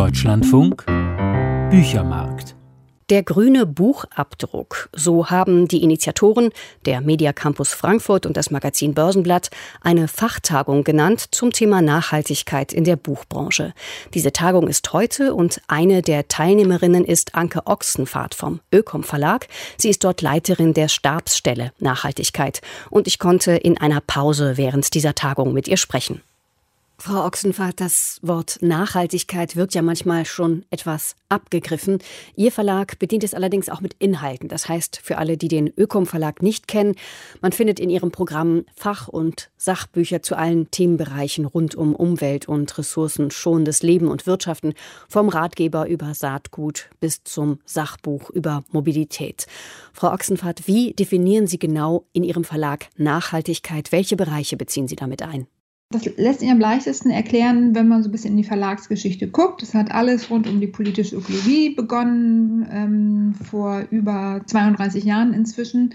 Deutschlandfunk Büchermarkt der grüne Buchabdruck, so haben die Initiatoren der Media Campus Frankfurt und das Magazin Börsenblatt eine Fachtagung genannt zum Thema Nachhaltigkeit in der Buchbranche. Diese Tagung ist heute und eine der Teilnehmerinnen ist Anke Ochsenfahrt vom Ökom Verlag. Sie ist dort Leiterin der Stabsstelle Nachhaltigkeit und ich konnte in einer Pause während dieser Tagung mit ihr sprechen. Frau Ochsenfahrt, das Wort Nachhaltigkeit wirkt ja manchmal schon etwas abgegriffen. Ihr Verlag bedient es allerdings auch mit Inhalten. Das heißt, für alle, die den Ökom Verlag nicht kennen, man findet in ihrem Programm Fach- und Sachbücher zu allen Themenbereichen rund um Umwelt und ressourcenschonendes Leben und Wirtschaften, vom Ratgeber über Saatgut bis zum Sachbuch über Mobilität. Frau Ochsenfahrt, wie definieren Sie genau in Ihrem Verlag Nachhaltigkeit? Welche Bereiche beziehen Sie damit ein? Das lässt sich am leichtesten erklären, wenn man so ein bisschen in die Verlagsgeschichte guckt. Das hat alles rund um die politische Ökologie begonnen, ähm, vor über 32 Jahren inzwischen.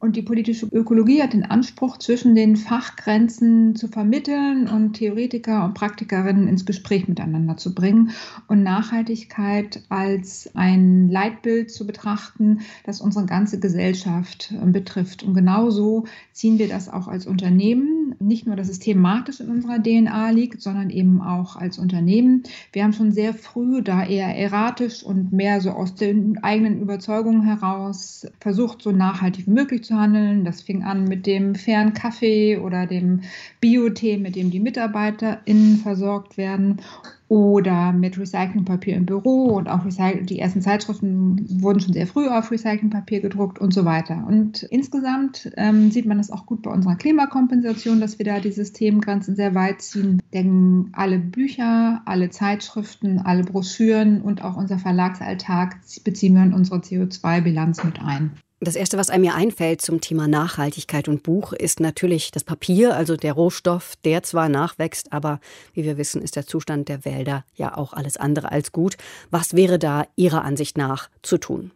Und die politische Ökologie hat den Anspruch, zwischen den Fachgrenzen zu vermitteln und Theoretiker und Praktikerinnen ins Gespräch miteinander zu bringen und Nachhaltigkeit als ein Leitbild zu betrachten, das unsere ganze Gesellschaft äh, betrifft. Und genauso ziehen wir das auch als Unternehmen. Nicht nur, dass es thematisch in unserer DNA liegt, sondern eben auch als Unternehmen. Wir haben schon sehr früh da eher erratisch und mehr so aus den eigenen Überzeugungen heraus versucht, so nachhaltig wie möglich zu handeln. Das fing an mit dem fairen Kaffee oder dem Biotee, mit dem die MitarbeiterInnen versorgt werden oder mit Recyclingpapier im Büro und auch die ersten Zeitschriften wurden schon sehr früh auf Recyclingpapier gedruckt und so weiter. Und insgesamt ähm, sieht man das auch gut bei unserer Klimakompensation, dass wir da die Systemgrenzen sehr weit ziehen. Denn alle Bücher, alle Zeitschriften, alle Broschüren und auch unser Verlagsalltag beziehen wir in unsere CO2-Bilanz mit ein. Das Erste, was einem mir einfällt zum Thema Nachhaltigkeit und Buch, ist natürlich das Papier, also der Rohstoff, der zwar nachwächst, aber wie wir wissen, ist der Zustand der Wälder ja auch alles andere als gut. Was wäre da Ihrer Ansicht nach zu tun?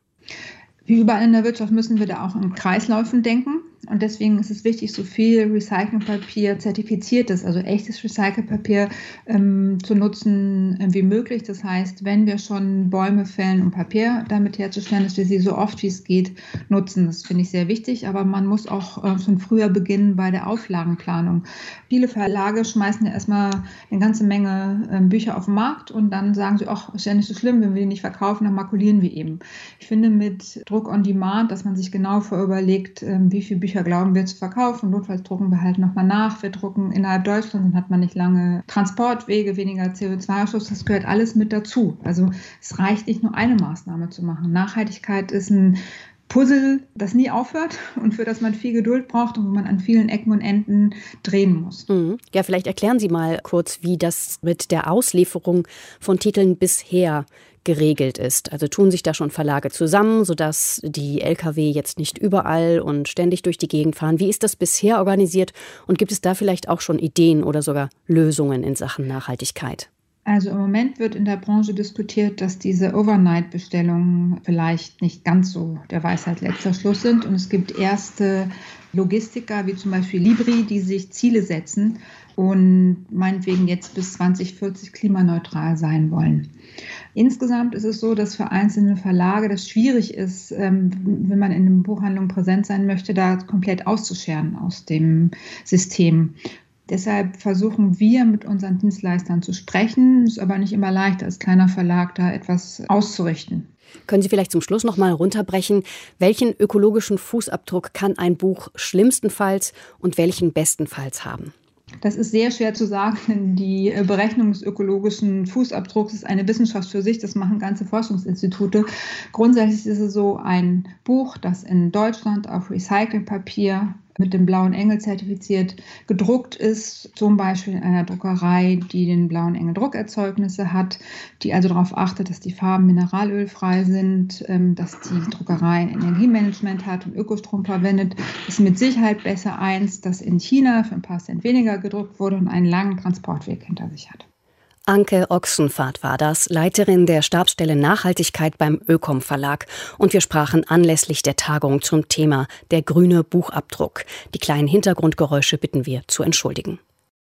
Wie überall in der Wirtschaft müssen wir da auch in Kreisläufen denken. Und deswegen ist es wichtig, so viel Recyclingpapier zertifiziertes, also echtes Recyclingpapier ähm, zu nutzen äh, wie möglich. Das heißt, wenn wir schon Bäume fällen, um Papier damit herzustellen, dass wir sie so oft wie es geht nutzen. Das finde ich sehr wichtig. Aber man muss auch äh, schon früher beginnen bei der Auflagenplanung. Viele Verlage schmeißen ja erstmal eine ganze Menge äh, Bücher auf den Markt und dann sagen sie, ach, ist ja nicht so schlimm, wenn wir die nicht verkaufen, dann makulieren wir eben. Ich finde mit Druck on Demand, dass man sich genau vorüberlegt, äh, wie viele Bücher Bücher glauben wir zu verkaufen. Notfalls drucken wir halt nochmal nach. Wir drucken innerhalb Deutschlands, dann hat man nicht lange Transportwege, weniger CO2-Ausstoß. Das gehört alles mit dazu. Also es reicht nicht nur eine Maßnahme zu machen. Nachhaltigkeit ist ein Puzzle, das nie aufhört und für das man viel Geduld braucht und wo man an vielen Ecken und Enden drehen muss. Mhm. Ja, vielleicht erklären Sie mal kurz, wie das mit der Auslieferung von Titeln bisher geregelt ist. Also tun sich da schon Verlage zusammen, sodass die Lkw jetzt nicht überall und ständig durch die Gegend fahren. Wie ist das bisher organisiert und gibt es da vielleicht auch schon Ideen oder sogar Lösungen in Sachen Nachhaltigkeit? Also im Moment wird in der Branche diskutiert, dass diese Overnight-Bestellungen vielleicht nicht ganz so der Weisheit letzter Schluss sind. Und es gibt erste Logistiker, wie zum Beispiel Libri, die sich Ziele setzen und meinetwegen jetzt bis 2040 klimaneutral sein wollen. Insgesamt ist es so, dass für einzelne Verlage das schwierig ist, ähm, wenn man in einer Buchhandlung präsent sein möchte, da komplett auszuscheren aus dem System. Deshalb versuchen wir mit unseren Dienstleistern zu sprechen. Ist aber nicht immer leicht, als kleiner Verlag da etwas auszurichten. Können Sie vielleicht zum Schluss noch mal runterbrechen, welchen ökologischen Fußabdruck kann ein Buch schlimmstenfalls und welchen bestenfalls haben? Das ist sehr schwer zu sagen. Die äh, Berechnung des ökologischen Fußabdrucks ist eine Wissenschaft für sich. Das machen ganze Forschungsinstitute. Grundsätzlich ist es so ein Buch, das in Deutschland auf Recyclingpapier mit dem blauen Engel zertifiziert gedruckt ist, zum Beispiel in einer Druckerei, die den blauen Engel Druckerzeugnisse hat, die also darauf achtet, dass die Farben mineralölfrei sind, ähm, dass die Druckerei ein Energiemanagement hat und Ökostrom verwendet, ist mit Sicherheit besser eins, das in China für ein paar Cent weniger gedruckt wurde und einen langen Transportweg hinter sich hat. Anke Ochsenfahrt war das, Leiterin der Stabsstelle Nachhaltigkeit beim Ökom Verlag. Und wir sprachen anlässlich der Tagung zum Thema der grüne Buchabdruck. Die kleinen Hintergrundgeräusche bitten wir zu entschuldigen.